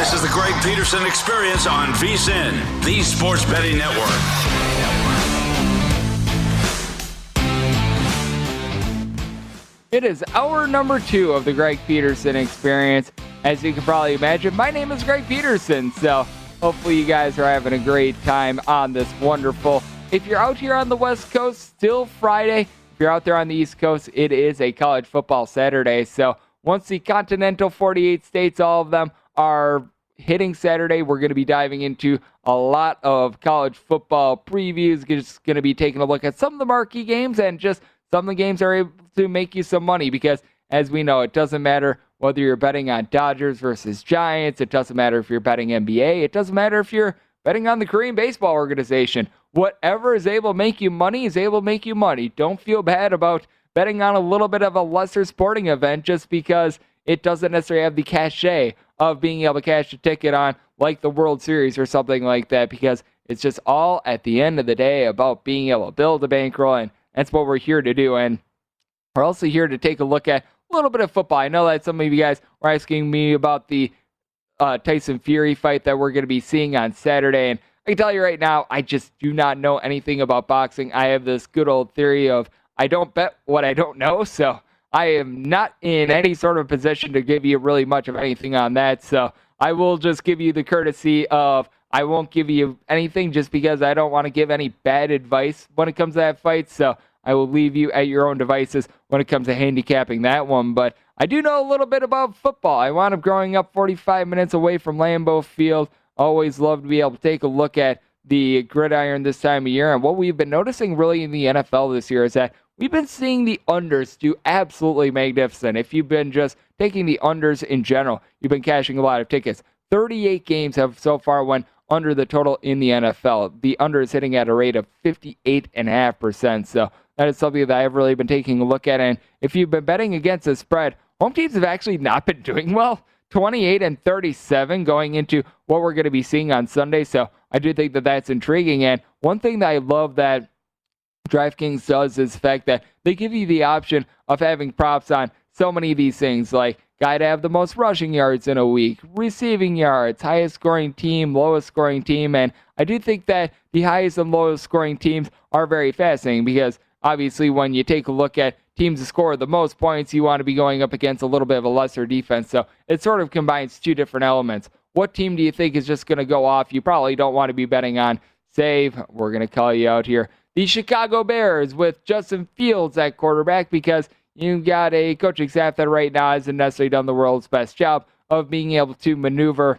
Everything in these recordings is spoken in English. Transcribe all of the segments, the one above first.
This is the Greg Peterson Experience on VSIN, the Sports Betting Network. It is hour number two of the Greg Peterson Experience. As you can probably imagine, my name is Greg Peterson, so hopefully you guys are having a great time on this wonderful. If you're out here on the West Coast, still Friday. If you're out there on the East Coast, it is a college football Saturday. So once the continental 48 states, all of them are hitting Saturday. We're going to be diving into a lot of college football previews. Just going to be taking a look at some of the marquee games and just some of the games are able to make you some money because, as we know, it doesn't matter whether you're betting on Dodgers versus Giants. It doesn't matter if you're betting NBA. It doesn't matter if you're betting on the Korean Baseball Organization. Whatever is able to make you money is able to make you money. Don't feel bad about betting on a little bit of a lesser sporting event just because it doesn't necessarily have the cachet of being able to cash a ticket on like the World Series or something like that because it's just all at the end of the day about being able to build a bankroll and that's what we're here to do and we're also here to take a look at a little bit of football. I know that some of you guys were asking me about the uh, Tyson Fury fight that we're going to be seeing on Saturday and I can tell you right now, I just do not know anything about boxing. I have this good old theory of I don't bet what I don't know, so I am not in any sort of position to give you really much of anything on that. So I will just give you the courtesy of I won't give you anything just because I don't want to give any bad advice when it comes to that fight. So I will leave you at your own devices when it comes to handicapping that one. But I do know a little bit about football. I wound up growing up 45 minutes away from Lambeau Field. Always loved to be able to take a look at the gridiron this time of year. And what we've been noticing really in the NFL this year is that We've been seeing the unders do absolutely magnificent. If you've been just taking the unders in general, you've been cashing a lot of tickets. 38 games have so far went under the total in the NFL. The under is hitting at a rate of 58.5%. So that is something that I've really been taking a look at. And if you've been betting against the spread, home teams have actually not been doing well. 28 and 37 going into what we're going to be seeing on Sunday. So I do think that that's intriguing. And one thing that I love that DraftKings does is the fact that they give you the option of having props on so many of these things, like guy to have the most rushing yards in a week, receiving yards, highest scoring team, lowest scoring team. And I do think that the highest and lowest scoring teams are very fascinating because obviously when you take a look at teams that score the most points, you want to be going up against a little bit of a lesser defense. So it sort of combines two different elements. What team do you think is just going to go off? You probably don't want to be betting on. Save, we're going to call you out here the Chicago Bears with Justin Fields at quarterback because you've got a coaching staff that right now hasn't necessarily done the world's best job of being able to maneuver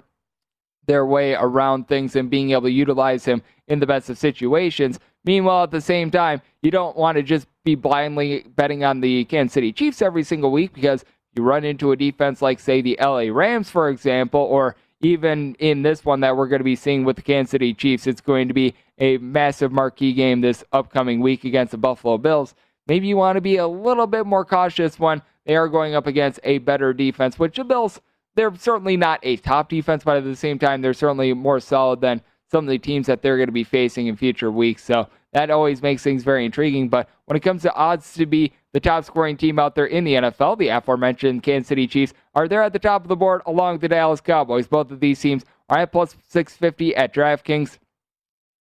their way around things and being able to utilize him in the best of situations. Meanwhile, at the same time, you don't want to just be blindly betting on the Kansas City Chiefs every single week because you run into a defense like, say, the LA Rams, for example, or even in this one that we're going to be seeing with the Kansas City Chiefs, it's going to be a massive marquee game this upcoming week against the Buffalo Bills. Maybe you want to be a little bit more cautious when they are going up against a better defense, which the Bills, they're certainly not a top defense, but at the same time, they're certainly more solid than some of the teams that they're going to be facing in future weeks. So that always makes things very intriguing. But when it comes to odds to be the top scoring team out there in the NFL, the aforementioned Kansas City Chiefs are there at the top of the board along with the Dallas Cowboys. Both of these teams are at plus 650 at DraftKings.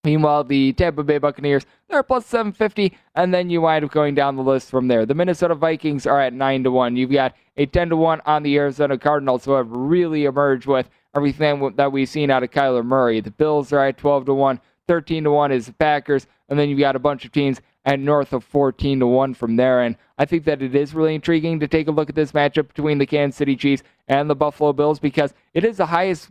Meanwhile, the Tampa Bay Buccaneers, they're plus 750, and then you wind up going down the list from there. The Minnesota Vikings are at 9 to 1. You've got a 10 to 1 on the Arizona Cardinals, who have really emerged with everything that we've seen out of Kyler Murray. The Bills are at 12 to 1. 13 to 1 is the Packers, and then you've got a bunch of teams at north of 14 to 1 from there. And I think that it is really intriguing to take a look at this matchup between the Kansas City Chiefs and the Buffalo Bills because it is the highest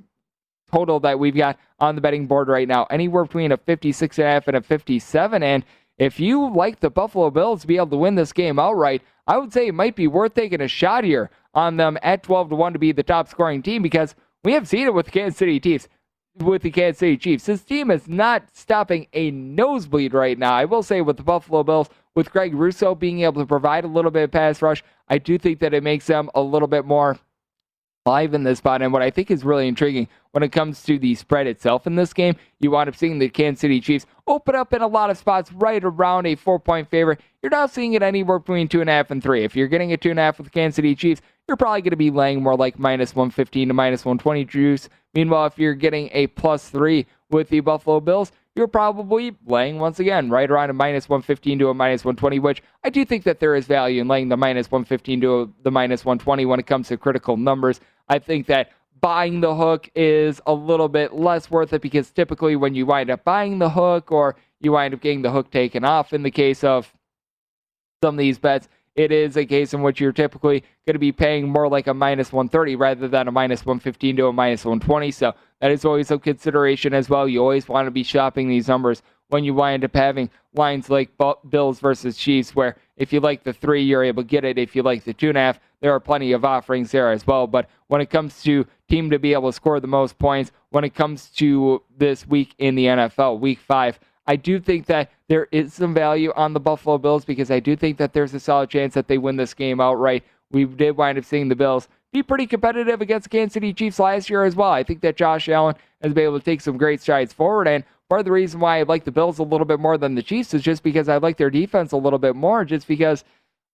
total that we've got on the betting board right now, anywhere between a 56.5 and a 57. And if you like the Buffalo Bills to be able to win this game outright, I would say it might be worth taking a shot here on them at 12 to 1 to be the top scoring team because we have seen it with the Kansas City Chiefs. With the Kansas City Chiefs, this team is not stopping a nosebleed right now. I will say with the Buffalo Bills, with Greg Rousseau being able to provide a little bit of pass rush, I do think that it makes them a little bit more live in this spot. And what I think is really intriguing when it comes to the spread itself in this game, you wind up seeing the Kansas City Chiefs open up in a lot of spots right around a four point favorite. You're now seeing it anywhere between two and a half and three. If you're getting a two and a half with the Kansas City Chiefs, you're probably going to be laying more like minus 115 to minus 120 juice. Meanwhile, if you're getting a plus three with the Buffalo Bills, you're probably laying once again right around a minus 115 to a minus 120, which I do think that there is value in laying the minus 115 to a, the minus 120 when it comes to critical numbers. I think that buying the hook is a little bit less worth it because typically when you wind up buying the hook or you wind up getting the hook taken off in the case of some of these bets, it is a case in which you're typically going to be paying more like a minus 130 rather than a minus 115 to a minus 120. So that is always a consideration as well. You always want to be shopping these numbers when you wind up having lines like Bills versus Chiefs, where if you like the three, you're able to get it. If you like the two and a half, there are plenty of offerings there as well. But when it comes to team to be able to score the most points, when it comes to this week in the NFL, week five, I do think that there is some value on the Buffalo Bills because I do think that there's a solid chance that they win this game outright. We did wind up seeing the Bills be pretty competitive against the Kansas City Chiefs last year as well. I think that Josh Allen has been able to take some great strides forward. And part of the reason why I like the Bills a little bit more than the Chiefs is just because I like their defense a little bit more, just because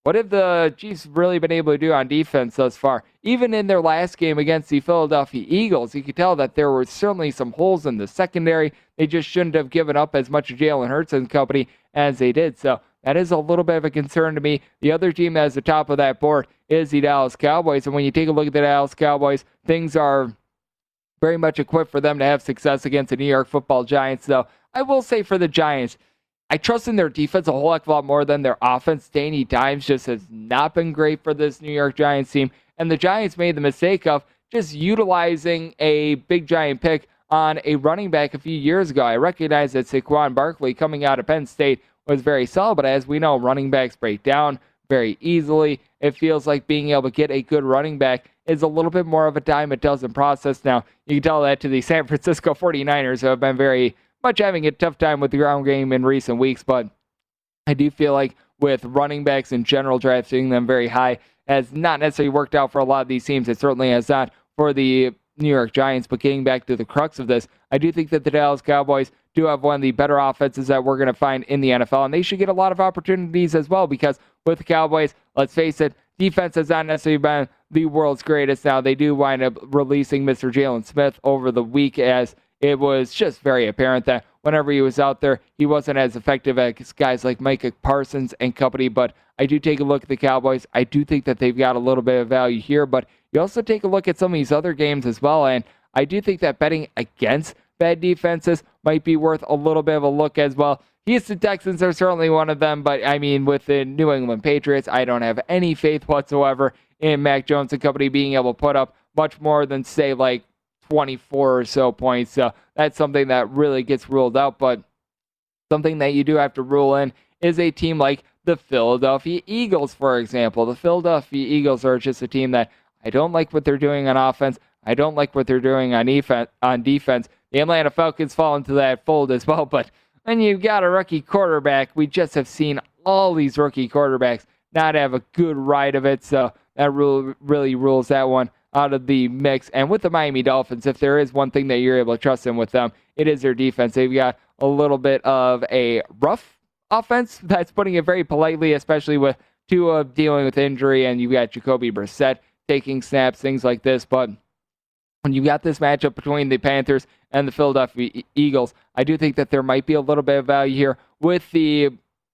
what have the Chiefs really been able to do on defense thus far? Even in their last game against the Philadelphia Eagles, you could tell that there were certainly some holes in the secondary. They just shouldn't have given up as much Jalen Hurts and company as they did. So that is a little bit of a concern to me. The other team that's the top of that board is the Dallas Cowboys. And when you take a look at the Dallas Cowboys, things are very much equipped for them to have success against the New York football Giants. So I will say for the Giants, I trust in their defense a whole heck of a lot more than their offense. Danny Dimes just has not been great for this New York Giants team. And the Giants made the mistake of just utilizing a big giant pick on a running back a few years ago. I recognize that Saquon Barkley coming out of Penn State was very solid, but as we know, running backs break down very easily. It feels like being able to get a good running back is a little bit more of a dime a dozen process. Now, you can tell that to the San Francisco 49ers, who have been very much having a tough time with the ground game in recent weeks, but I do feel like with running backs in general, drafting them very high has not necessarily worked out for a lot of these teams. It certainly has not for the New York Giants. But getting back to the crux of this, I do think that the Dallas Cowboys do have one of the better offenses that we're going to find in the NFL, and they should get a lot of opportunities as well because with the Cowboys, let's face it, defense has not necessarily been the world's greatest. Now, they do wind up releasing Mr. Jaylon Smith over the week as it was just very apparent that whenever he was out there, he wasn't as effective as guys like Micah Parsons and company. But I do take a look at the Cowboys. I do think that they've got a little bit of value here, but you also take a look at some of these other games as well. And I do think that betting against bad defenses might be worth a little bit of a look as well. Houston Texans are certainly one of them, but I mean, with the New England Patriots, I don't have any faith whatsoever in Mac Jones and company being able to put up much more than, say, like 24 or so points. So that's something that really gets ruled out. But something that you do have to rule in is a team like the Philadelphia Eagles, for example. The Philadelphia Eagles are just a team that I don't like what they're doing on offense. I don't like what they're doing on defense. On defense, the Atlanta Falcons fall into that fold as well. But when you've got a rookie quarterback, we just have seen all these rookie quarterbacks not have a good ride of it. So that really rules that one out of the mix. And with the Miami Dolphins, if there is one thing that you're able to trust in with them, it is their defense. They've got a little bit of a rough offense. That's putting it very politely, especially with Tua dealing with injury, and you've got Jacoby Brissett taking snaps, things like this. But when you got this matchup between the Panthers and the Philadelphia Eagles, I do think that there might be a little bit of value here with the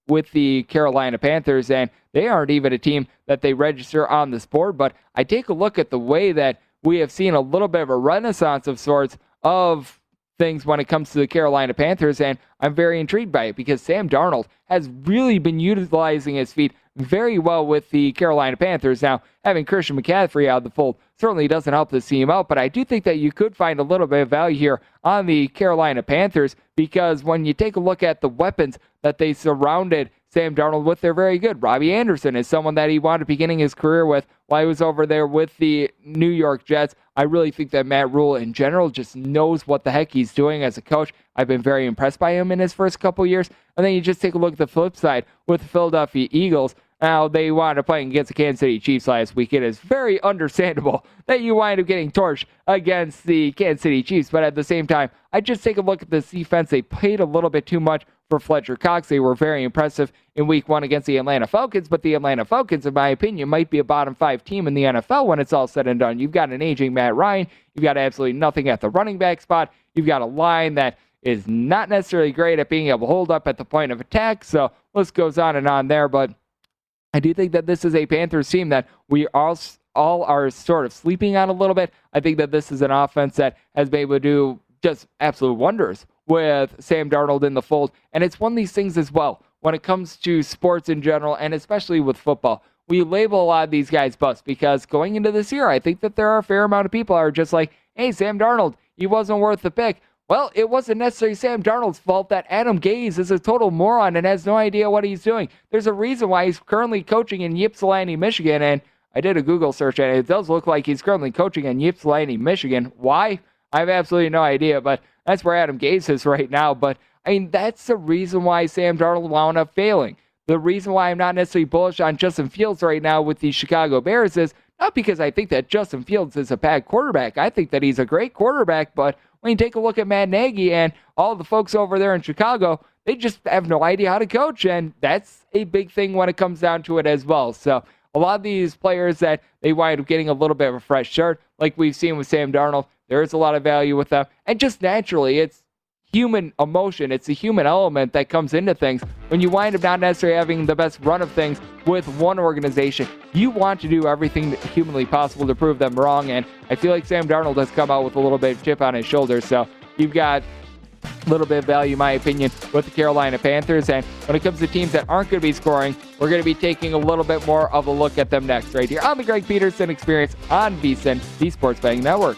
with the Carolina Panthers, and they aren't even a team that they register on this board. But I take a look at the way that we have seen a little bit of a renaissance of sorts of things when it comes to the Carolina Panthers, and I'm very intrigued by it because Sam Darnold has really been utilizing his feet very well with the Carolina Panthers. Now, having Christian McCaffrey out of the fold certainly doesn't help the team out, but I do think that you could find a little bit of value here on the Carolina Panthers because when you take a look at the weapons that they surrounded Sam Darnold with, they're very good. Robbie Anderson is someone that he wanted beginning his career with while he was over there with the New York Jets. I really think that Matt Rhule in general just knows what the heck he's doing as a coach. I've been very impressed by him in his first couple years. And then you just take a look at the flip side with the Philadelphia Eagles. Now, they wound up playing against the Kansas City Chiefs last week. It is very understandable that you wind up getting torched against the Kansas City Chiefs. But at the same time, I just take a look at this defense. They played a little bit too much for Fletcher Cox. They were very impressive in week one against the Atlanta Falcons, but the Atlanta Falcons, in my opinion, might be a bottom five team in the NFL when it's all said and done. You've got an aging Matt Ryan. You've got absolutely nothing at the running back spot. You've got a line that is not necessarily great at being able to hold up at the point of attack. So list goes on and on there. But I do think that this is a Panthers team that we all all are sort of sleeping on a little bit. I think that this is an offense that has been able to do just absolute wonders with Sam Darnold in the fold. And it's one of these things as well when it comes to sports in general, and especially with football. We label a lot of these guys bust because going into this year, I think that there are a fair amount of people are just like, hey, Sam Darnold, he wasn't worth the pick. Well, it wasn't necessarily Sam Darnold's fault that Adam Gase is a total moron and has no idea what he's doing. There's a reason why he's currently coaching in Ypsilanti, Michigan, and I did a Google search and it does look like he's currently coaching in Ypsilanti, Michigan. Why? I have absolutely no idea, but that's where Adam Gase is right now. But I mean, that's the reason why Sam Darnold wound up failing. The reason why I'm not necessarily bullish on Justin Fields right now with the Chicago Bears is not because I think that Justin Fields is a bad quarterback. I think that he's a great quarterback, but when you take a look at Matt Nagy and all the folks over there in Chicago, they just have no idea how to coach. And that's a big thing when it comes down to it as well. So a lot of these players that they wind up getting a little bit of a fresh start, like we've seen with Sam Darnold, there is a lot of value with them. And just naturally, it's human emotion. It's a human element that comes into things. When you wind up not necessarily having the best run of things with one organization, you want to do everything humanly possible to prove them wrong. And I feel like Sam Darnold has come out with a little bit of chip on his shoulder. So you've got a little bit of value, in my opinion, with the Carolina Panthers. And when it comes to teams that aren't going to be scoring, we're going to be taking a little bit more of a look at them next, right here on the Greg Peterson Experience on VSIN, the Sports Betting Network.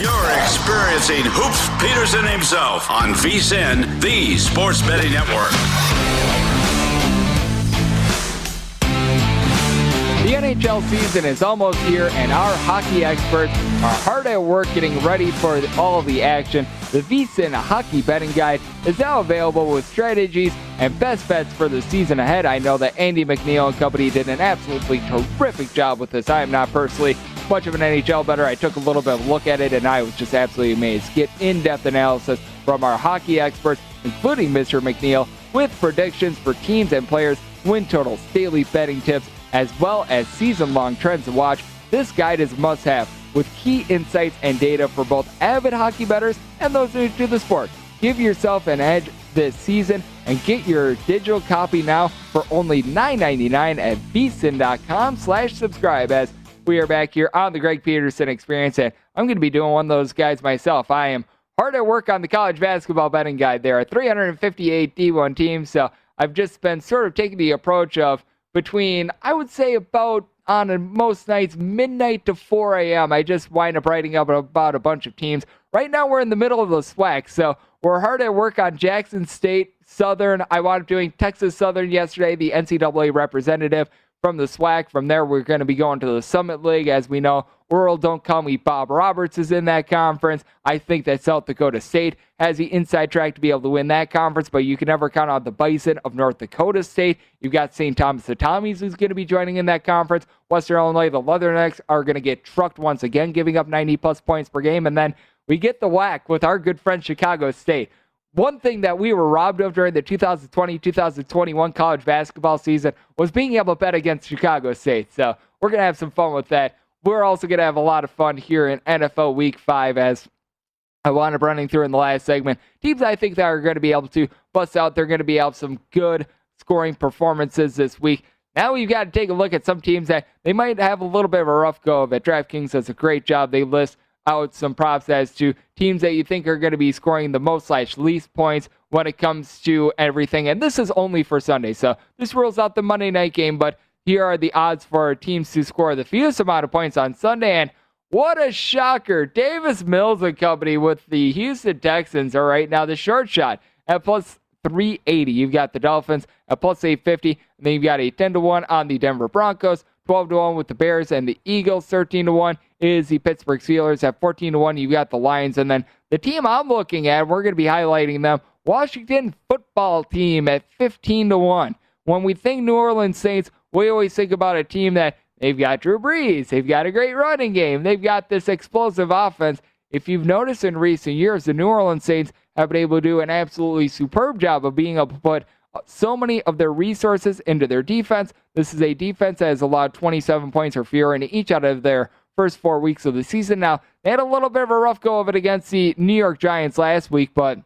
You're experiencing Hoops Peterson himself on VSIN, the Sports Betting Network. The NHL season is almost here, and our hockey experts are hard at work getting ready for all the action. The VSIN Hockey Betting Guide is now available with strategies and best bets for the season ahead. I know that Andy McNeil and company did an absolutely terrific job with this. I am not personally much of an NHL bettor. I took a little bit of a look at it, and I was just absolutely amazed. Get in-depth analysis from our hockey experts, including Mr. McNeil, with predictions for teams and players, win totals, daily betting tips, as well as season long trends to watch. This guide is must have with key insights and data for both avid hockey bettors and those new to the sport. Give yourself an edge this season and get your digital copy now for only $9.99 at vsin.com slash subscribe as we are back here on the Greg Peterson experience and I'm going to be doing one of those guys myself. I am hard at work on the college basketball betting guide. There are 358 D1 teams, so I've just been sort of taking the approach of between, I would say, about on most nights, midnight to 4 a.m. I just wind up writing up about a bunch of teams. Right now, we're in the middle of the SWAC, so we're hard at work on Jackson State, Southern. I wound up doing Texas Southern yesterday, the NCAA representative from the SWAC. From there, we're going to be going to the Summit League. As we know, World Don't Call Me Bob Roberts is in that conference. I think that South Dakota State has the inside track to be able to win that conference, but you can never count on the Bison of North Dakota State. You've got St. Thomas the Tommies who's going to be joining in that conference. Western Illinois, the Leathernecks are going to get trucked once again, giving up 90 plus points per game. And then we get the WAC with our good friend Chicago State. One thing that we were robbed of during the 2020 2021 college basketball season was being able to bet against Chicago State. So we're going to have some fun with that. We're also going to have a lot of fun here in NFL Week 5 as I wound up running through in the last segment. Teams I think that are going to be able to bust out, they're going to be able some good scoring performances this week. Now we've got to take a look at some teams that they might have a little bit of a rough go of it. DraftKings does a great job. They list out some props as to teams that you think are going to be scoring the most slash least points when it comes to everything. And this is only for Sunday. So this rules out the Monday night game, but here are the odds for teams to score the fewest amount of points on Sunday. And what a shocker. Davis Mills and company with the Houston Texans are right now the short shot at plus 380. You've got the Dolphins at plus 850. And then you've got a 10 to 1 on the Denver Broncos, 12 to 1 with the Bears and the Eagles, 13 to 1 is the Pittsburgh Steelers at 14 to 1. You've got the Lions. And then the team I'm looking at, we're going to be highlighting them, Washington football team at 15 to 1. When we think New Orleans Saints, we always think about a team that they've got Drew Brees, they've got a great running game, they've got this explosive offense. If you've noticed in recent years, the New Orleans Saints have been able to do an absolutely superb job of being able to put Uh, so many of their resources into their defense. This is a defense that has allowed 27 points or fewer in each out of their first four weeks of the season. Now, they had a little bit of a rough go of it against the New York Giants last week, but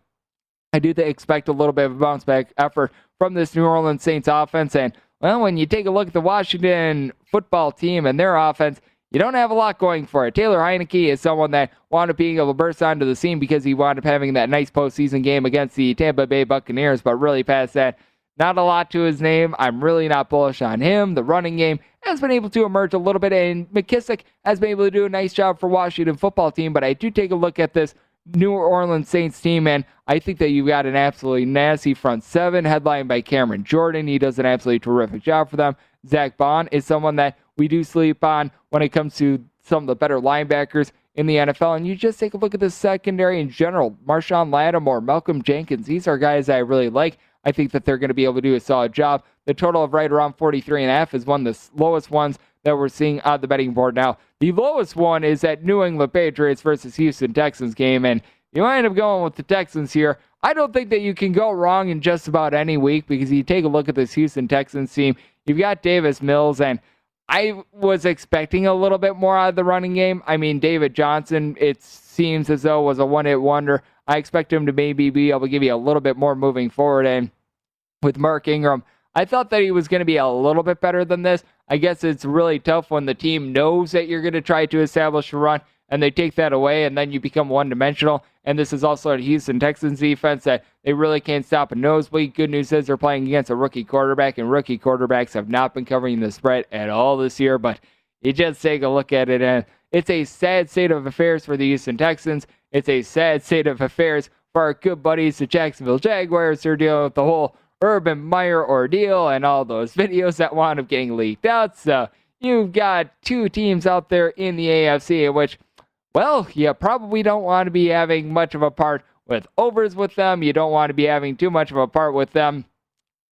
I do expect a little bit of a bounce back effort from this New Orleans Saints offense. And, well, when you take a look at the Washington football team and their offense, you don't have a lot going for it. Taylor Heinicke is someone that wound up being able to burst onto the scene because he wound up having that nice postseason game against the Tampa Bay Buccaneers, but really past that, not a lot to his name. I'm really not bullish on him. The running game has been able to emerge a little bit, and McKissic has been able to do a nice job for Washington football team. But I do take a look at this New Orleans Saints team, and I think that you've got an absolutely nasty front seven, headlined by Cameron Jordan. He does an absolutely terrific job for them. Zack Baun is someone that we do sleep on when it comes to some of the better linebackers in the NFL. And you just take a look at the secondary in general. Marshon Lattimore, Malcolm Jenkins, these are guys I really like. I think that they're going to be able to do a solid job. The total of right around 43 and a half is one of the lowest ones that we're seeing on the betting board now. The lowest one is that New England Patriots versus Houston Texans game, and you end up going with the Texans here. I don't think that you can go wrong in just about any week because you take a look at this Houston Texans team. You've got Davis Mills, and I was expecting a little bit more out of the running game. I mean, David Johnson, it seems as though was a one hit wonder. I expect him to maybe be able to give you a little bit more moving forward. And with Mark Ingram, I thought that he was going to be a little bit better than this. I guess it's really tough when the team knows that you're going to try to establish a run and they take that away and then you become one dimensional. And this is also a Houston Texans defense that they really can't stop a nosebleed. Good news is they're playing against a rookie quarterback, and rookie quarterbacks have not been covering the spread at all this year. But you just take a look at it, and it's a sad state of affairs for the Houston Texans. It's a sad state of affairs for our good buddies, the Jacksonville Jaguars. They're dealing with the whole Urban Meyer ordeal and all those videos that wound up getting leaked out. So you've got two teams out there in the AFC which, well, you probably don't want to be having much of a part with overs with them. You don't want to be having too much of a part with them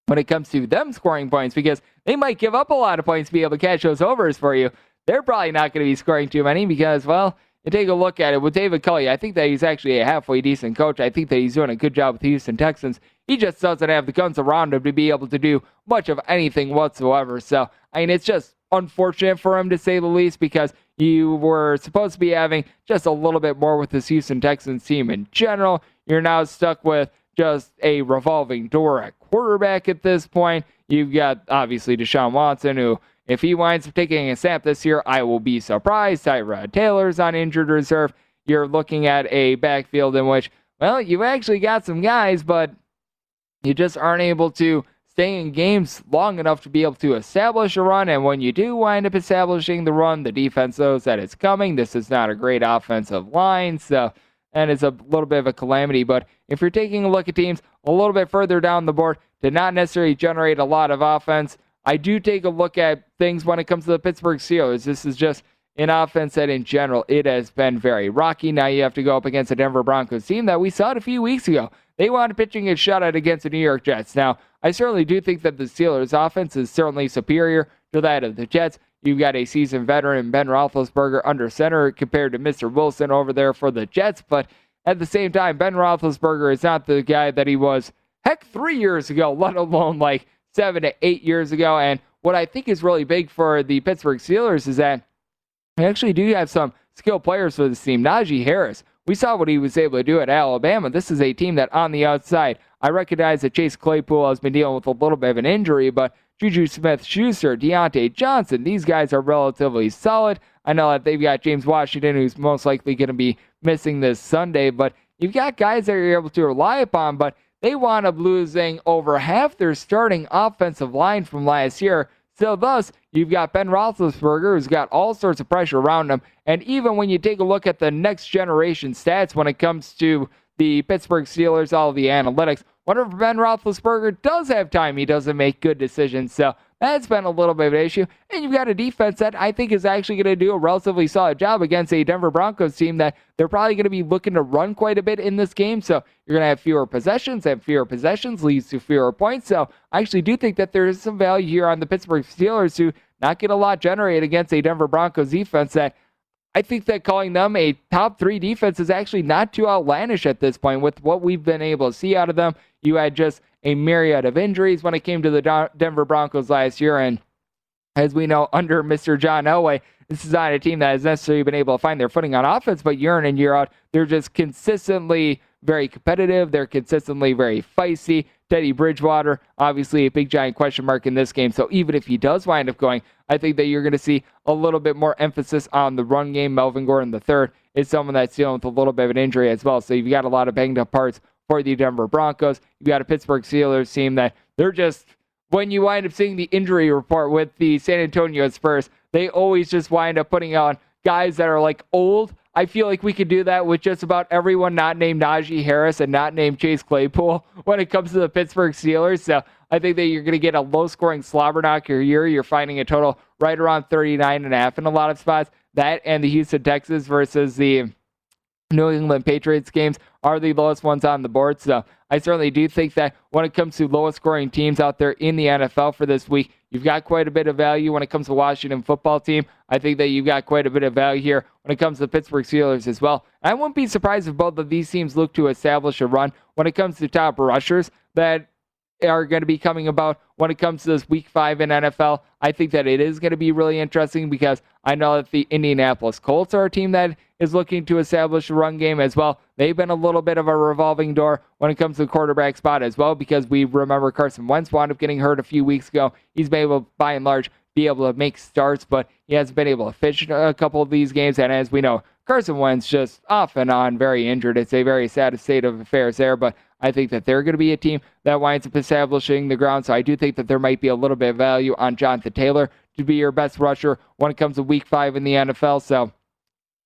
when it comes to them scoring points because they might give up a lot of points to be able to catch those overs for you. They're probably not going to be scoring too many because, well, you take a look at it with David Culley. I think that he's actually a halfway decent coach. I think that he's doing a good job with the Houston Texans. He just doesn't have the guns around him to be able to do much of anything whatsoever. So, I mean, it's just unfortunate for him to say the least because you were supposed to be having just a little bit more with this Houston Texans team in general. You're now stuck with just a revolving door at quarterback at this point. You've got obviously Deshaun Watson, who if he winds up taking a snap this year, I will be surprised. Tyrod Taylor's on injured reserve. You're looking at a backfield in which, well, you've actually got some guys, but you just aren't able to stay in games long enough to be able to establish a run. And when you do wind up establishing the run, the defense knows that it's coming. This is not a great offensive line, so and it's a little bit of a calamity. But if you're taking a look at teams a little bit further down the board, did not necessarily generate a lot of offense. I do take a look at things when it comes to the Pittsburgh Steelers. This is just an offense that, in general, it has been very rocky. Now you have to go up against a Denver Broncos team that we saw it a few weeks ago. They up pitching a shutout against the New York Jets. Now, I certainly do think that the Steelers' offense is certainly superior to that of the Jets. You've got a seasoned veteran, Ben Roethlisberger, under center compared to Mr. Wilson over there for the Jets. But at the same time, Ben Roethlisberger is not the guy that he was, heck, three years ago, let alone like seven to eight years ago. And what I think is really big for the Pittsburgh Steelers is that they actually do have some skilled players for this team. Najee Harris, we saw what he was able to do at Alabama. This is a team that on the outside, I recognize that Chase Claypool has been dealing with a little bit of an injury, but Juju Smith Schuster, Diontae Johnson, these guys are relatively solid. I know that they've got James Washington, who's most likely going to be missing this Sunday, but you've got guys that you're able to rely upon, but they wound up losing over half their starting offensive line from last year. So, thus, you've got Ben Roethlisberger, who's got all sorts of pressure around him. And even when you take a look at the next generation stats when it comes to the Pittsburgh Steelers, all the analytics, whenever Ben Roethlisberger does have time, he doesn't make good decisions. So, that's been a little bit of an issue. And you've got a defense that I think is actually going to do a relatively solid job against a Denver Broncos team that they're probably going to be looking to run quite a bit in this game. So you're going to have fewer possessions, and fewer possessions leads to fewer points. So I actually do think that there is some value here on the Pittsburgh Steelers who not get a lot generated against a Denver Broncos defense that I think that calling them a top three defense is actually not too outlandish at this point with what we've been able to see out of them. You had just a myriad of injuries when it came to the Denver Broncos last year. And as we know, under Mr. John Elway, this is not a team that has necessarily been able to find their footing on offense, but year in and year out, they're just consistently very competitive. They're consistently very feisty. Teddy Bridgewater, obviously a big giant question mark in this game. So even if he does wind up going, I think that you're going to see a little bit more emphasis on the run game. Melvin Gordon the third is someone that's dealing with a little bit of an injury as well. So you've got a lot of banged up parts for the Denver Broncos. You've got a Pittsburgh Steelers team that they're just when you wind up seeing the injury report with the San Antonio Spurs, they always just wind up putting on guys that are like old I feel like we could do that with just about everyone not named Najee Harris and not named Chase Claypool when it comes to the Pittsburgh Steelers. So I think that you're going to get a low scoring slobber knocker year. You're finding a total right around 39 and a half in a lot of spots. That and the Houston Texans versus the New England Patriots games are the lowest ones on the board. So I certainly do think that when it comes to lowest scoring teams out there in the NFL for this week, you've got quite a bit of value when it comes to Washington football team. I think that you've got quite a bit of value here when it comes to the Pittsburgh Steelers as well. I wouldn't be surprised if both of these teams look to establish a run when it comes to top rushers that are going to be coming about when it comes to this week five in NFL. I think that it is going to be really interesting because I know that the Indianapolis Colts are a team that is looking to establish a run game as well. They've been a little bit of a revolving door when it comes to the quarterback spot as well because we remember Carson Wentz wound up getting hurt a few weeks ago. He's been able, by and large, be able to make starts, but he hasn't been able to fish a couple of these games. And as we know, Carson Wentz just off and on very injured. It's a very sad state of affairs there, but I think that they're going to be a team that winds up establishing the ground. So I do think that there might be a little bit of value on Jonathan Taylor to be your best rusher when it comes to week five in the NFL. So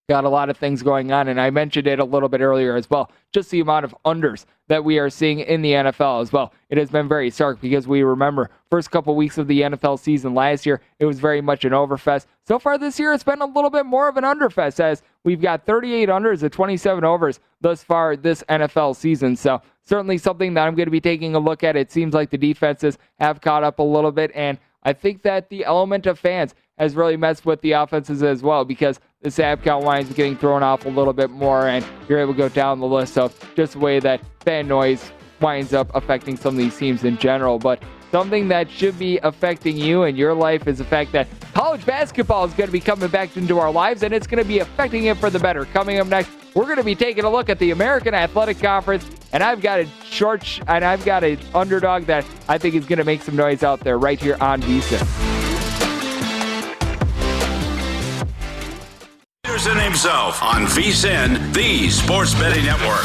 got a lot of things going on, and I mentioned it a little bit earlier as well. Just the amount of unders that we are seeing in the NFL as well. It has been very stark because we remember first couple weeks of the NFL season last year, it was very much an overfest. So far this year, it's been a little bit more of an underfest as we've got 38 unders and 27 overs thus far this NFL season. So certainly something that I'm going to be taking a look at. It seems like the defenses have caught up a little bit, and I think that the element of fans has really messed with the offenses as well because the snap count winds getting thrown off a little bit more, and you're able to go down the list of just the way that fan noise winds up affecting some of these teams in general. But something that should be affecting you and your life is the fact that college basketball is going to be coming back into our lives, and it's going to be affecting it for the better. Coming up next, we're going to be taking a look at the American Athletic Conference, and I've got a short, and I've got an underdog that I think is going to make some noise out there right here on VSIN. Peterson himself on VSIN, the Sports Betting Network.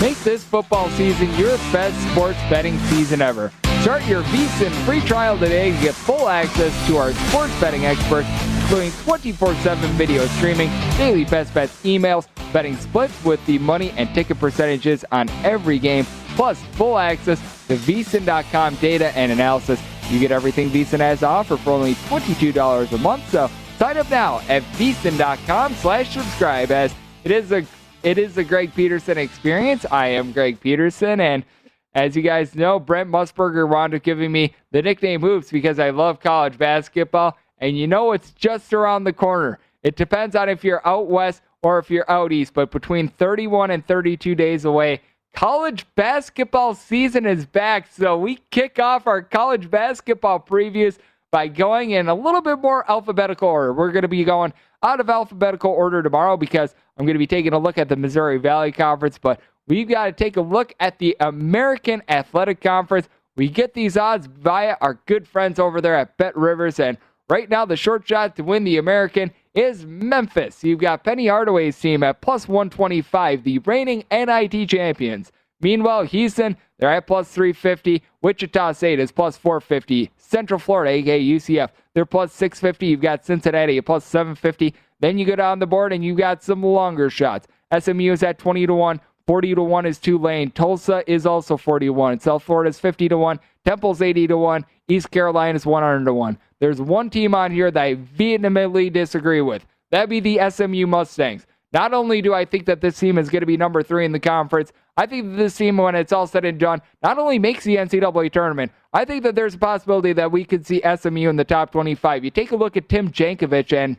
Make this football season your best sports betting season ever. Start your VSIN free trial today and get full access to our sports betting experts, including 24-7 video streaming, daily best bets emails, betting splits with the money and ticket percentages on every game, plus full access to VSIN.com data and analysis you get everything VSIN has to offer for only $22 a month. So sign up now at VSIN.com slash subscribe as it is a it is the Greg Peterson experience. I am Greg Peterson and as you guys know, Brent Musburger wound up giving me the nickname Hoops because I love college basketball. And you know it's just around the corner. It depends on if you're out west or if you're out east, but between 31 and 32 days away, college basketball season is back. So we kick off our college basketball previews by going in a little bit more alphabetical order. We're going to be going out of alphabetical order tomorrow because I'm going to be taking a look at the Missouri Valley Conference, but we've got to take a look at the American Athletic Conference. We get these odds via our good friends over there at Bet Rivers, and right now the short shot to win the American is Memphis. You've got Penny Hardaway's team at plus 125, the reigning NIT champions. Meanwhile, Houston, they're at plus 350. Wichita State is plus 450. Central Florida, aka UCF, they're plus 650. You've got Cincinnati at plus 750. Then you go down the board and you've got some longer shots. SMU is at 20 to 1. 40 to 1 is Tulane. Tulsa is also 40 to 1. South Florida is 50 to 1. Temple's 80 to 1. East Carolina is 100 to 1. There's one team on here that I vehemently disagree with. That'd be the SMU Mustangs. Not only do I think that this team is going to be number three in the conference, I think that this team, when it's all said and done, not only makes the NCAA tournament, I think that there's a possibility that we could see SMU in the top 25. You take a look at Tim Jankovich, and,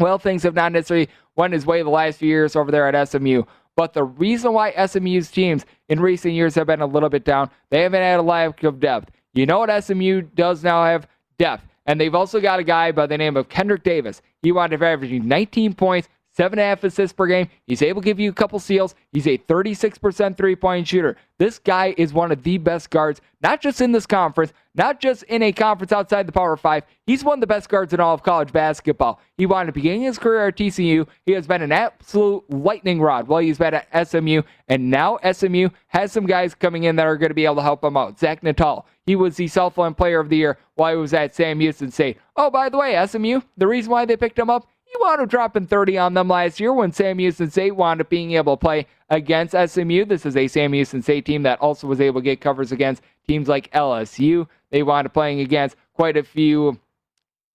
well, things have not necessarily went his way the last few years over there at SMU. But the reason why SMU's teams in recent years have been a little bit down, they haven't had a lack of depth. You know what SMU does now have? Depth. And they've also got a guy by the name of Kendrick Davis. He wound up averaging 19 points, seven and a half assists per game. He's able to give you a couple steals. He's a 36% three point shooter. This guy is one of the best guards, not just in this conference, not just in a conference outside the Power Five. He's one of the best guards in all of college basketball. He wanted to begin his career at TCU. He has been an absolute lightning rod while he's been at SMU. And now SMU has some guys coming in that are going to be able to help him out. Zach Nutall. He was the Southland Player of the Year while he was at Sam Houston State. Oh, by the way, SMU, the reason why they picked him up, wound up dropping 30 on them last year when Sam Houston State wound up being able to play against SMU. This is a Sam Houston State team that also was able to get covers against teams like LSU. They wound up playing against quite a few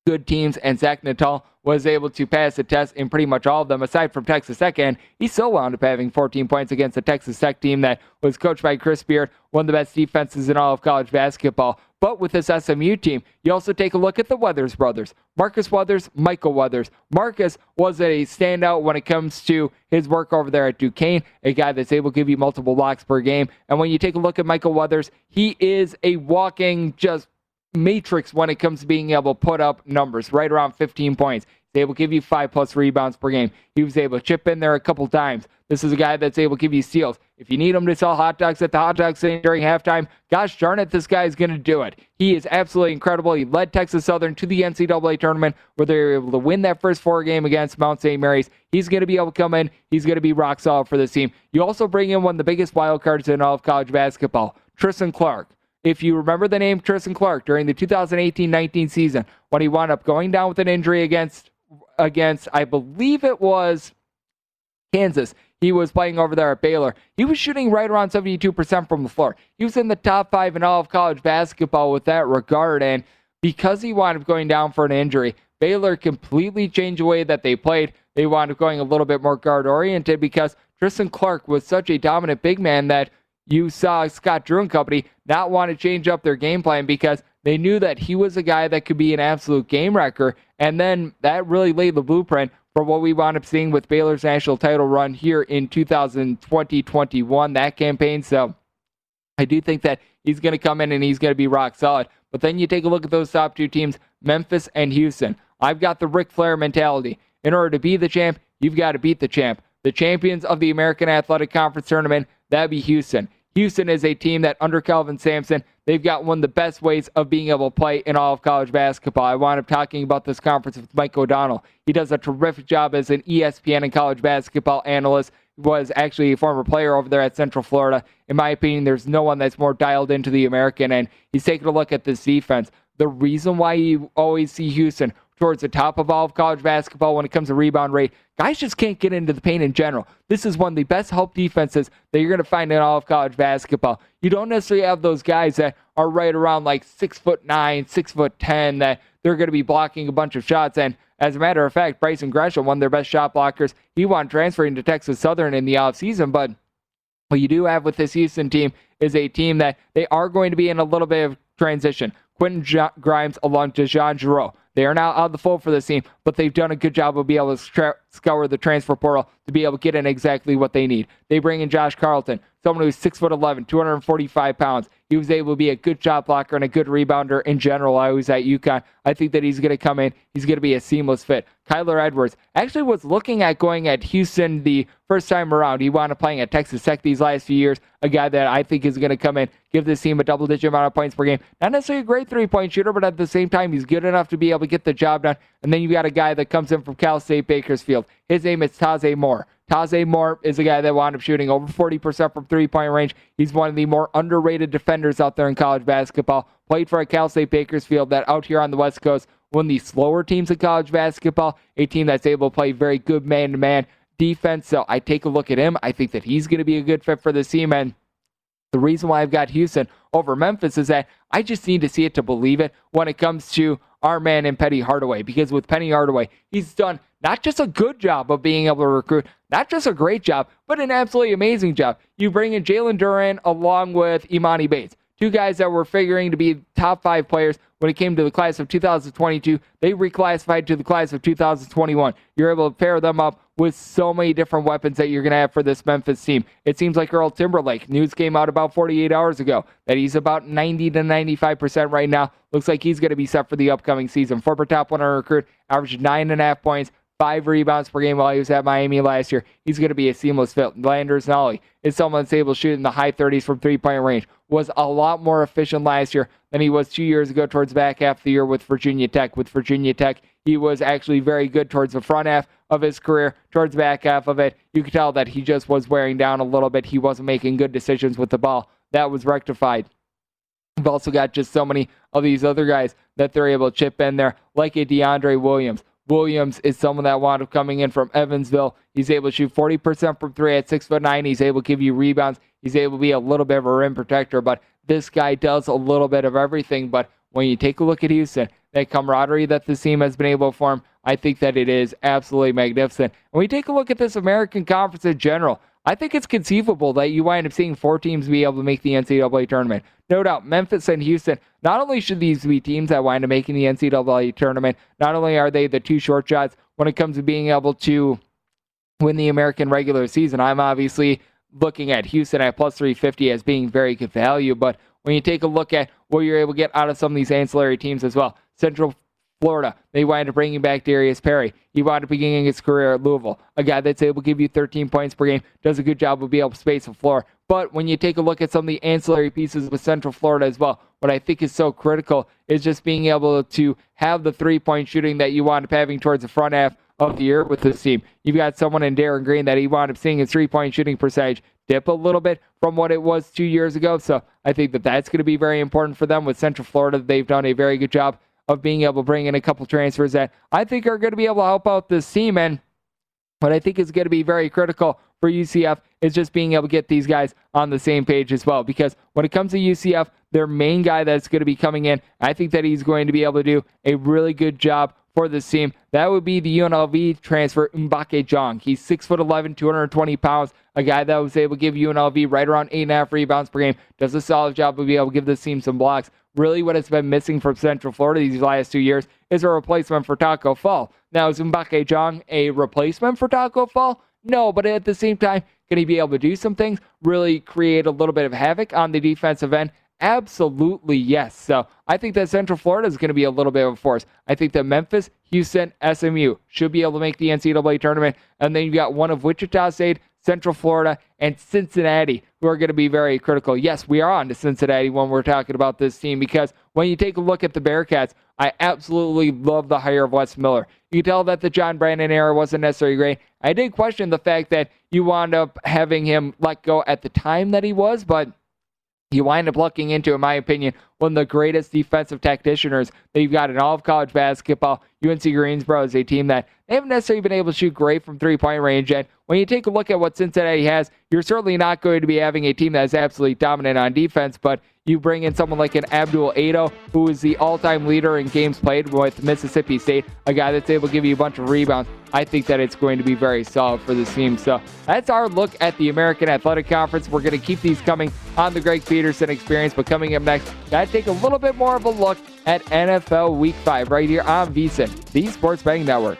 good teams, and Zach Nutall was able to pass the test in pretty much all of them, aside from Texas Tech, and he still wound up having 14 points against the Texas Tech team that was coached by Chris Beard, one of the best defenses in all of college basketball. But with this SMU team, you also take a look at the Weathers brothers. Marcus Weathers, Michael Weathers. Marcus was a standout when it comes to his work over there at Duquesne, a guy that's able to give you multiple blocks per game. And when you take a look at Michael Weathers, he is a walking just matrix when it comes to being able to put up numbers, right around 15 points. Able to give you five plus rebounds per game. He was able to chip in there a couple times. This is a guy that's able to give you steals. If you need him to sell hot dogs at the hot dog stand during halftime, gosh darn it, this guy is going to do it. He is absolutely incredible. He led Texas Southern to the NCAA tournament where they were able to win that first four game against Mount St. Mary's. He's going to be able to come in. He's going to be rock solid for this team. You also bring in one of the biggest wild cards in all of college basketball, Tristan Clark if you remember the name Tristan Clark during the 2018-19 season when he wound up going down with an injury against against I believe it was Kansas. He was playing over there at Baylor. He was shooting right around 72% from the floor. He was in the top five in all of college basketball with that regard. And because he wound up going down for an injury, Baylor completely changed the way that they played. They wound up going a little bit more guard oriented because Tristan Clark was such a dominant big man that you saw Scott Drew and company not want to change up their game plan because they knew that he was a guy that could be an absolute game wrecker. And then that really laid the blueprint for what we wound up seeing with Baylor's national title run here in 2020 21, that campaign. So I do think that he's going to come in and he's going to be rock solid. But then you take a look at those top two teams, Memphis and Houston. I've got the Ric Flair mentality. In order to be the champ, you've got to beat the champ. The champions of the American Athletic Conference tournament, that'd be Houston. Houston is a team that, under Kelvin Sampson, they've got one of the best ways of being able to play in all of college basketball. I wound up talking about this conference with Mike O'Donnell. He does a terrific job as an ESPN and college basketball analyst. He was actually a former player over there at Central Florida. In my opinion, there's no one that's more dialed into the American, and he's taking a look at this defense. The reason why you always see Houston towards the top of all of college basketball when it comes to rebound rate. Guys just can't get into the paint in general. This is one of the best help defenses that you're going to find in all of college basketball. You don't necessarily have those guys that are right around like six foot nine, six foot ten that they're going to be blocking a bunch of shots. And as a matter of fact, Brison Gresham, one of their best shot blockers, he wound transferring to Texas Southern in the offseason. But what you do have with this Houston team is a team that they are going to be in a little bit of transition. Quentin Grimes along DeJon Jarreau. They are now out of the fold for this team, but they've done a good job of being able to tra- scour the transfer portal to be able to get in exactly what they need. They bring in Josh Carlton, someone who's 6'11, 245 pounds. He was able to be a good shot blocker and a good rebounder in general. I was at UConn. I think that he's going to come in. He's going to be a seamless fit. Kyler Edwards actually was looking at going at Houston the first time around. He wound up playing at Texas Tech these last few years. A guy that I think is going to come in, give this team a double digit amount of points per game. Not necessarily a great three point shooter, but at the same time, he's good enough to be able to get the job done. And then you got a guy that comes in from Cal State Bakersfield. His name is Taze Moore. Taze Moore is a guy that wound up shooting over 40% from three point range. He's one of the more underrated defenders out there in college basketball. Played for a Cal State Bakersfield that out here on the West Coast, one of the slower teams in college basketball, a team that's able to play very good man to man defense. So I take a look at him. I think that he's going to be a good fit for the team. And the reason why I've got Houston over Memphis is that I just need to see it to believe it when it comes to our man in Penny Hardaway. Because with Penny Hardaway, he's done not just a good job of being able to recruit, not just a great job, but an absolutely amazing job. You bring in Jalen Duren along with Emoni Bates, two guys that were figuring to be top five players when it came to the class of 2022. They reclassified to the class of 2021. You're able to pair them up with so many different weapons that you're going to have for this Memphis team. It seems like Earl Timberlake, news came out about 48 hours ago that he's about 90 to 95% right now. Looks like he's going to be set for the upcoming season. Former top 100 recruit, averaged nine and a half points, five rebounds per game while he was at Miami last year. He's going to be a seamless fit. Landers Nolley is someone that's able to shoot in the high 30s from three point range. Was a lot more efficient last year than he was two years ago towards back half of the year with Virginia Tech. With Virginia Tech, he was actually very good towards the front half of his career. Towards back half of it, you could tell that he just was wearing down a little bit. He wasn't making good decisions with the ball. That was rectified. We've also got just so many of these other guys that they're able to chip in there, like a DeAndre Williams. Williams is someone that wound up coming in from Evansville. He's able to shoot 40% from three at six foot nine. He's able to give you rebounds. He's able to be a little bit of a rim protector, but this guy does a little bit of everything. But when you take a look at Houston, that camaraderie that this team has been able to form, I think that it is absolutely magnificent. When we take a look at this American Conference in general. I think it's conceivable that you wind up seeing four teams be able to make the NCAA tournament. No doubt, Memphis and Houston, not only should these be teams that wind up making the NCAA tournament, not only are they the two short shots when it comes to being able to win the American regular season. I'm obviously looking at Houston at plus 350 as being very good value, but when you take a look at what you're able to get out of some of these ancillary teams as well, Central Florida. They wind up bringing back Darius Perry. He wound up beginning his career at Louisville. A guy that's able to give you 13 points per game, does a good job of being able to space the floor. But when you take a look at some of the ancillary pieces with Central Florida as well, what I think is so critical is just being able to have the three point shooting that you wind up having towards the front half of the year with this team. You've got someone in Darin Green that he wound up seeing his three point shooting percentage dip a little bit from what it was two years ago. So I think that that's going to be very important for them with Central Florida. They've done a very good job of being able to bring in a couple transfers that I think are going to be able to help out this team. And what I think is going to be very critical for UCF is just being able to get these guys on the same page as well. Because when it comes to UCF, their main guy that's going to be coming in, I think that he's going to be able to do a really good job for this team. That would be the UNLV transfer Mbacke Diong. He's six foot eleven, 220 pounds. A guy that was able to give UNLV right around eight and a half rebounds per game. Does a solid job of being able to give this team some blocks. Really, what has been missing from Central Florida these last two years is a replacement for Tacko Fall. Now, is Mbacke Diong a replacement for Tacko Fall? No, but at the same time, can he be able to do some things? Really create a little bit of havoc on the defensive end? Absolutely, yes. So I think that Central Florida is going to be a little bit of a force. I think that Memphis, Houston, SMU should be able to make the NCAA tournament. And then you've got one of Wichita State, Central Florida, and Cincinnati who are going to be very critical. Yes, we are on to Cincinnati when we're talking about this team because when you take a look at the Bearcats, I absolutely love the hire of Wes Miller. You tell that the John Brannen era wasn't necessarily great. I did question the fact that you wound up having him let go at the time that he was, but you wind up looking into, in my opinion, one of the greatest defensive tacticians that you've got in all of college basketball. UNC Greensboro is a team that they haven't necessarily been able to shoot great from three point range. And when you take a look at what Cincinnati has, you're certainly not going to be having a team that is absolutely dominant on defense, but you bring in someone like an Abdul Ado, who is the all time leader in games played with Mississippi State, a guy that's able to give you a bunch of rebounds. I think that it's going to be very solid for this team. So that's our look at the American Athletic Conference. We're going to keep these coming on the Greg Peterson experience, but coming up next, to take a little bit more of a look at NFL Week 5 right here on VSIN, the Sports Betting Network.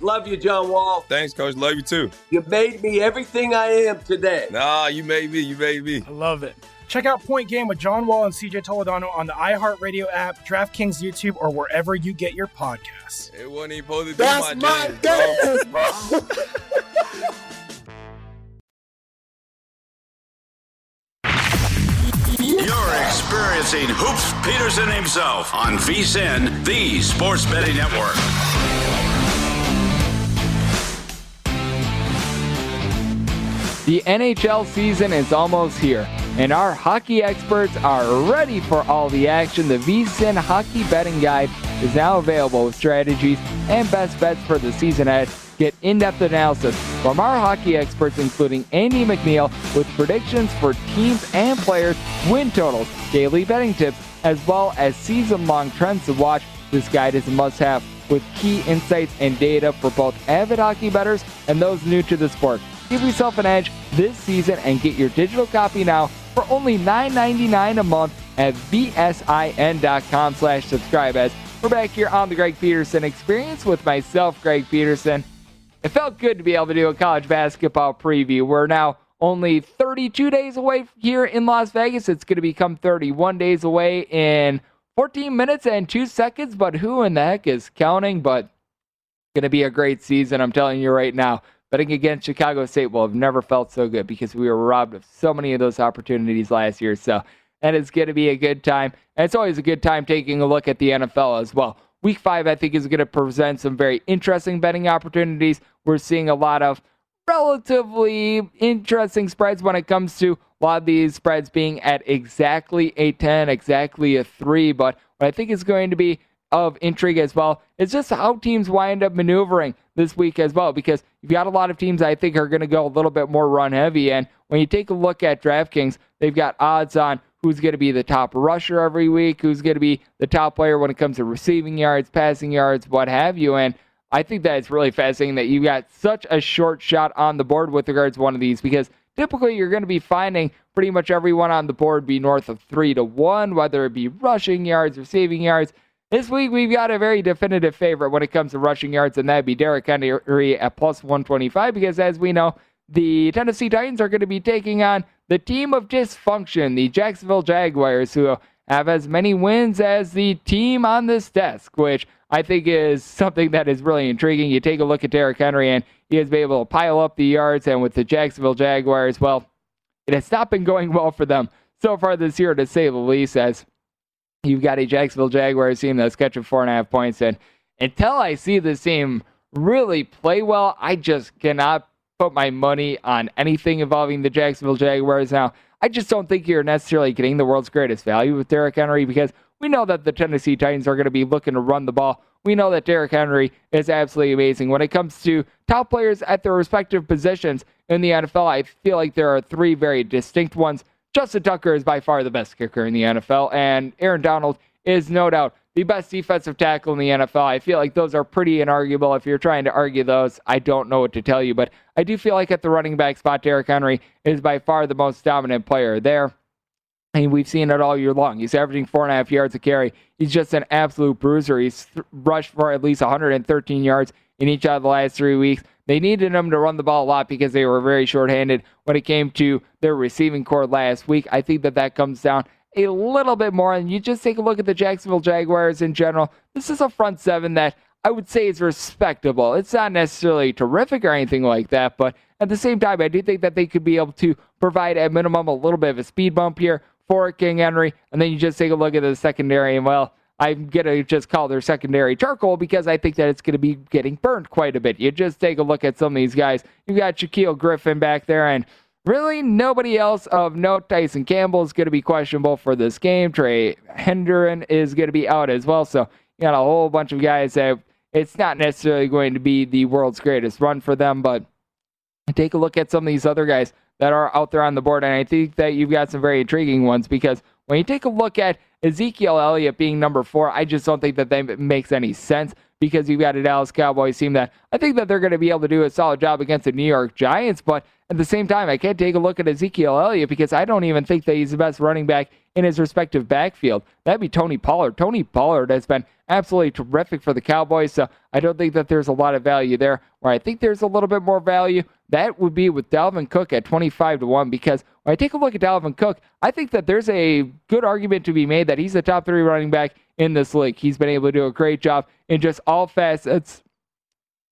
Love you, John Wall. Thanks, Coach. Love you too. You made me everything I am today. Nah, you made me. You made me. I love it. Check out Point Game with John Wall and CJ Toledano on the iHeartRadio app, DraftKings YouTube, or wherever you get your podcasts. It wasn't even supposed to be That's my, my dance, bro. You're experiencing Hoops Peterson himself on VSIN, the Sports Betting Network. The NHL season is almost here, and our hockey experts are ready for all the action. The VSIN Hockey Betting Guide is now available with strategies and best bets for the season ahead. Get in-depth analysis from our hockey experts, including Andy McNeil, with predictions for teams and players, win totals, daily betting tips, as well as season-long trends to watch. This guide is a must-have with key insights and data for both avid hockey bettors and those new to the sport. Give yourself an edge this season and get your digital copy now for only $9.99 a month at vsin.com slash subscribe as we're back here on the Greg Peterson experience with myself, Greg Peterson. It felt good to be able to do a college basketball preview. We're now only 32 days away here in Las Vegas. It's going to become 31 days away in 14 minutes and 2 seconds, but who in the heck is counting? But it's going to be a great season, I'm telling you right now. Betting against Chicago State will have never felt so good because we were robbed of so many of those opportunities last year. So, and it's going to be a good time. And it's always a good time taking a look at the NFL as well. Week five, I think, is going to present some very interesting betting opportunities. We're seeing a lot of relatively interesting spreads when it comes to a lot of these spreads being at exactly a 10, exactly a 3. But what I think is going to be of intrigue as well is just how teams wind up maneuvering this week as well. Because you've got a lot of teams I think are going to go a little bit more run heavy. And when you take a look at DraftKings, they've got odds on who's going to be the top rusher every week, who's going to be the top player when it comes to receiving yards, passing yards, what have you. And I think that it's really fascinating that you got such a short shot on the board with regards to one of these because typically you're going to be finding pretty much everyone on the board be north of three to one, whether it be rushing yards, receiving yards. This week we've got a very definitive favorite when it comes to rushing yards, and that'd be Derrick Henry at plus 125 because as we know, the Tennessee Titans are going to be taking on the team of dysfunction, the Jacksonville Jaguars, who have as many wins as the team on this desk, which I think is something that is really intriguing. You take a look at Derrick Henry, and he has been able to pile up the yards, and with the Jacksonville Jaguars, well, it has not been going well for them so far this year, to say the least, as you've got a Jacksonville Jaguars team that's catching four and a half points. And until I see this team really play well, I just cannot put my money on anything involving the Jacksonville Jaguars. Now, I just don't think you're necessarily getting the world's greatest value with Derrick Henry because we know that the Tennessee Titans are going to be looking to run the ball. We know that Derrick Henry is absolutely amazing. When it comes to top players at their respective positions in the NFL, I feel like there are three very distinct ones. Justin Tucker is by far the best kicker in the NFL, and Aaron Donald is no doubt the best defensive tackle in the NFL. I feel like those are pretty inarguable. If you're trying to argue those, I don't know what to tell you, but I do feel like at the running back spot, Derrick Henry is by far the most dominant player there. And we've seen it all year long. He's averaging four and a half yards a carry. He's just an absolute bruiser. He's th- rushed for at least 113 yards in each of the last three weeks. They needed him to run the ball a lot because they were very shorthanded when it came to their receiving core last week. I think that that comes down a little bit more. And you just take a look at the Jacksonville Jaguars in general. This is a front seven that I would say is respectable. It's not necessarily terrific or anything like that, but at the same time, I do think that they could be able to provide at minimum a little bit of a speed bump here for King Henry. And then you just take a look at the secondary, and well, I'm going to just call their secondary charcoal because I think that it's going to be getting burned quite a bit. You just take a look at some of these guys. You got Shaquill Griffin back there, and really nobody else of note. Tyson Campbell is going to be questionable for this game. Trey Hendrickson is going to be out as well. So you got a whole bunch of guys that it's not necessarily going to be the world's greatest run for them, but take a look at some of these other guys that are out there on the board. And I think that you've got some very intriguing ones because when you take a look at Ezekiel Elliott being number four, I just don't think that that makes any sense because you've got a Dallas Cowboys team that I think that they're going to be able to do a solid job against the New York Giants. But at the same time, I can't take a look at Ezekiel Elliott because I don't even think that he's the best running back in his respective backfield. That'd be Tony Pollard. Tony Pollard has been absolutely terrific for the Cowboys, so I don't think that there's a lot of value there. Where I think there's a little bit more value, that would be with Dalvin Cook at 25 to 1 because I take a look at Dalvin Cook, I think that there's a good argument to be made that he's the top three running back in this league. He's been able to do a great job in just all facets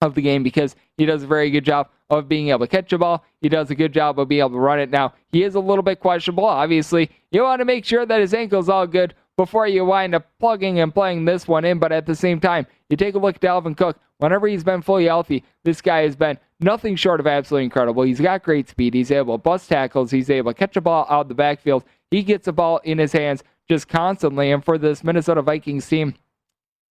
of the game because he does a very good job of being able to catch the ball. He does a good job of being able to run it. Now, he is a little bit questionable. Obviously, you want to make sure that his ankle's all good before you wind up plugging and playing this one in. But at the same time, you take a look at Dalvin Cook. Whenever he's been fully healthy, this guy has been nothing short of absolutely incredible. He's got great speed. He's able to bust tackles. He's able to catch a ball out the backfield. He gets the ball in his hands just constantly. And for this Minnesota Vikings team,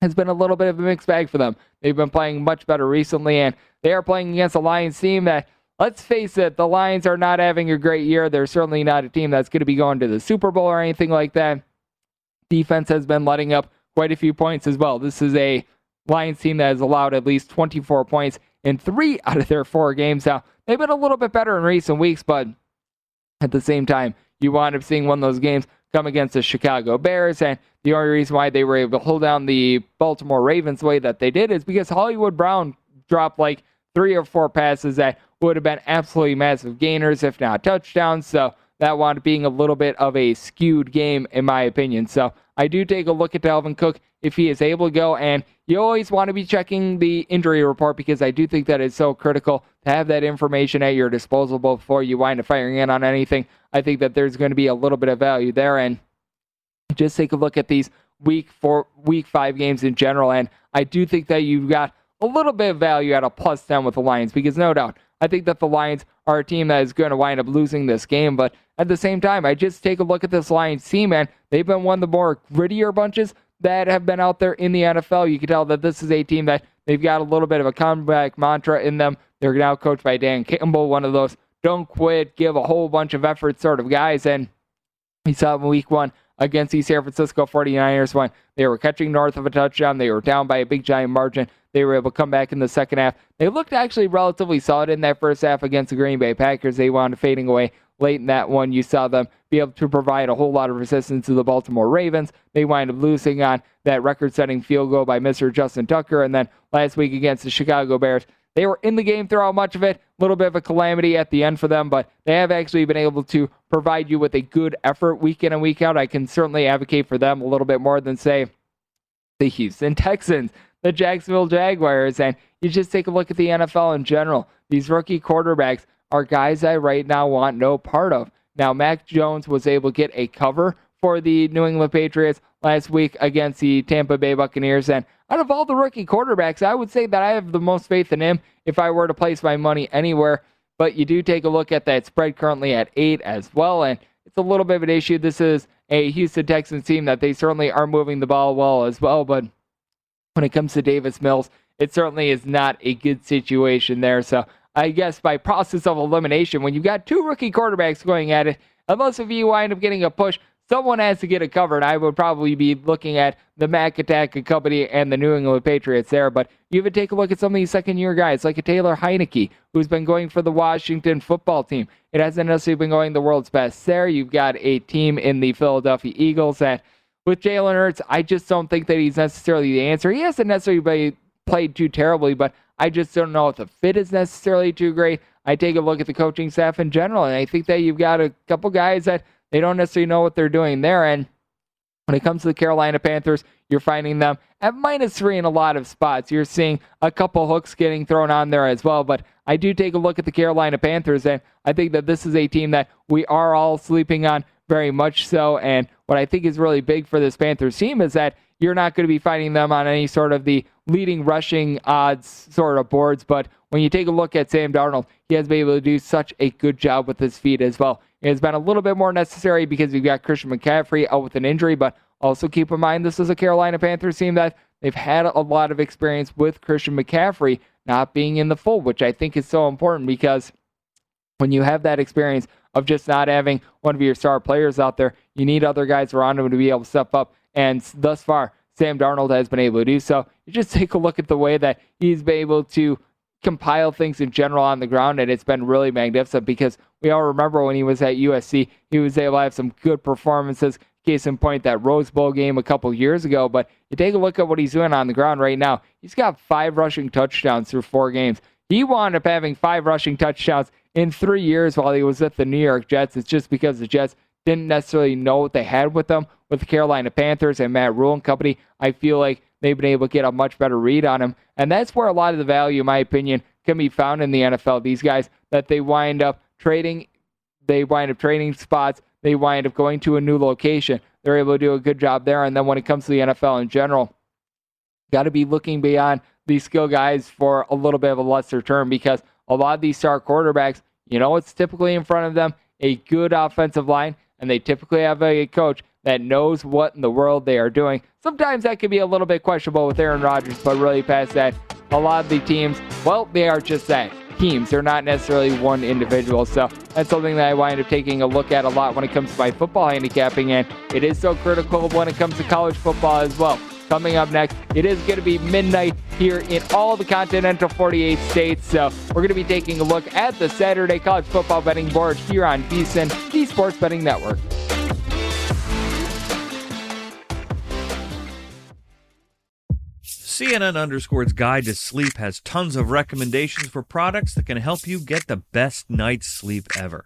has been a little bit of a mixed bag for them. They've been playing much better recently, and they are playing against a Lions team that, let's face it, the Lions are not having a great year. They're certainly not a team that's going to be going to the Super Bowl or anything like that. Defense has been letting up quite a few points as well. This is a Lions team that has allowed at least 24 points in three out of their four games. Now, they've been a little bit better in recent weeks, but at the same time, you wind up seeing one of those games come against the Chicago Bears. And the only reason why they were able to hold down the Baltimore Ravens the way that they did is because Hollywood Brown dropped like three or four passes that would have been absolutely massive gainers, if not touchdowns. So that wound up being a little bit of a skewed game, in my opinion. So I do take a look at Dalvin Cook if he is able to go. And you always want to be checking the injury report because I do think that it's so critical to have that information at your disposal before you wind up firing in on anything. I think that there's going to be a little bit of value there. And just take a look at these week four, week five games in general. And I do think that you've got a little bit of value at a plus 10 with the Lions because no doubt, I think that the Lions are a team that is going to wind up losing this game. But at the same time, I just take a look at this Lions team, and they've been one of the more grittier bunches that have been out there in the NFL. You can tell that this is a team that they've got a little bit of a comeback mantra in them. They're now coached by Dan Campbell, one of those don't quit, give a whole bunch of effort sort of guys. And we saw in week one against the San Francisco 49ers when they were catching north of a touchdown. They were down by a big giant margin. They were able to come back in the second half. They looked actually relatively solid in that first half against the Green Bay Packers. They wound up fading away late in that one. You saw them be able to provide a whole lot of resistance to the Baltimore Ravens. They wind up losing on that record setting field goal by Mr. Justin Tucker. And then last week against the Chicago Bears, they were in the game throughout much of it. A little bit of a calamity at the end for them, but they have actually been able to provide you with a good effort week in and week out. I can certainly advocate for them a little bit more than, say, the Houston Texans, the Jacksonville Jaguars. And you just take a look at the NFL in general. These rookie quarterbacks are guys I right now want no part of Now, Mac Jones was able to get a cover for the New England Patriots last week against the Tampa Bay Buccaneers. And out of all the rookie quarterbacks, I would say that I have the most faith in him if I were to place my money anywhere. But you do take a look at that spread currently at eight as well. And it's a little bit of an issue. This is a Houston Texans team that they certainly are moving the ball well as well. But when it comes to Davis Mills, it certainly is not a good situation there. So I guess by process of elimination, when you've got two rookie quarterbacks going at it, unless if you wind up getting a push, someone has to get it covered. I would probably be looking at the Mac Attack Company and the New England Patriots there. But you even take a look at some of these second year guys, like a Taylor Heinicke, who's been going for the Washington football team. It hasn't necessarily been going the world's best there. You've got a team in the Philadelphia Eagles that, with Jalen Hurts, I just don't think that he's necessarily the answer. He hasn't necessarily played too terribly, but I just don't know if the fit is necessarily too great. I take a look at the coaching staff in general, and I think that you've got a couple guys that they don't necessarily know what they're doing there. And when it comes to the Carolina Panthers, you're finding them at minus three in a lot of spots. You're seeing a couple hooks getting thrown on there as well. But I do take a look at the Carolina Panthers, and I think that this is a team that we are all sleeping on very much so. And what I think is really big for this Panthers team is that you're not going to be finding them on any sort of the leading rushing odds sort of boards. But when you take a look at Sam Darnold, he has been able to do such a good job with his feet as well. It has been a little bit more necessary because we've got Christian McCaffrey out with an injury, but also keep in mind this is a Carolina Panthers team that they've had a lot of experience with Christian McCaffrey not being in the fold, which I think is so important because when you have that experience of just not having one of your star players out there, you need other guys around him to be able to step up. And thus far, Sam Darnold has been able to do so. You just take a look at the way that he's been able to compile things in general on the ground, and it's been really magnificent because we all remember when he was at USC, he was able to have some good performances. Case in point, that Rose Bowl game a couple years ago. But you take a look at what he's doing on the ground right now. He's got five rushing touchdowns through four games. He wound up having five rushing touchdowns in three years while he was at the New York Jets. It's just because the Jets didn't necessarily know what they had with them with the Carolina Panthers and Matt Rhule and company. I feel like they've been able to get a much better read on him. And that's where a lot of the value, in my opinion, can be found in the NFL. These guys that they wind up trading, they wind up trading spots, they wind up going to a new location. They're able to do a good job there. And then when it comes to the NFL in general, got to be looking beyond these skill guys for a little bit of a lesser term because a lot of these star quarterbacks, you know what's typically in front of them? A good offensive line, and they typically have a coach that knows what in the world they are doing. Sometimes that can be a little bit questionable with Aaron Rodgers, but really past that, a lot of the teams, well, they are just that teams. They're not necessarily one individual. So that's something that I wind up taking a look at a lot when it comes to my football handicapping, and it is so critical when it comes to college football as well. Coming up next, it is going to be midnight here in all the continental 48 states. So we're going to be taking a look at the Saturday college football betting board here on VSIN, the Sports Betting Network. CNN Underscore's Guide to Sleep has tons of recommendations for products that can help you get the best night's sleep ever.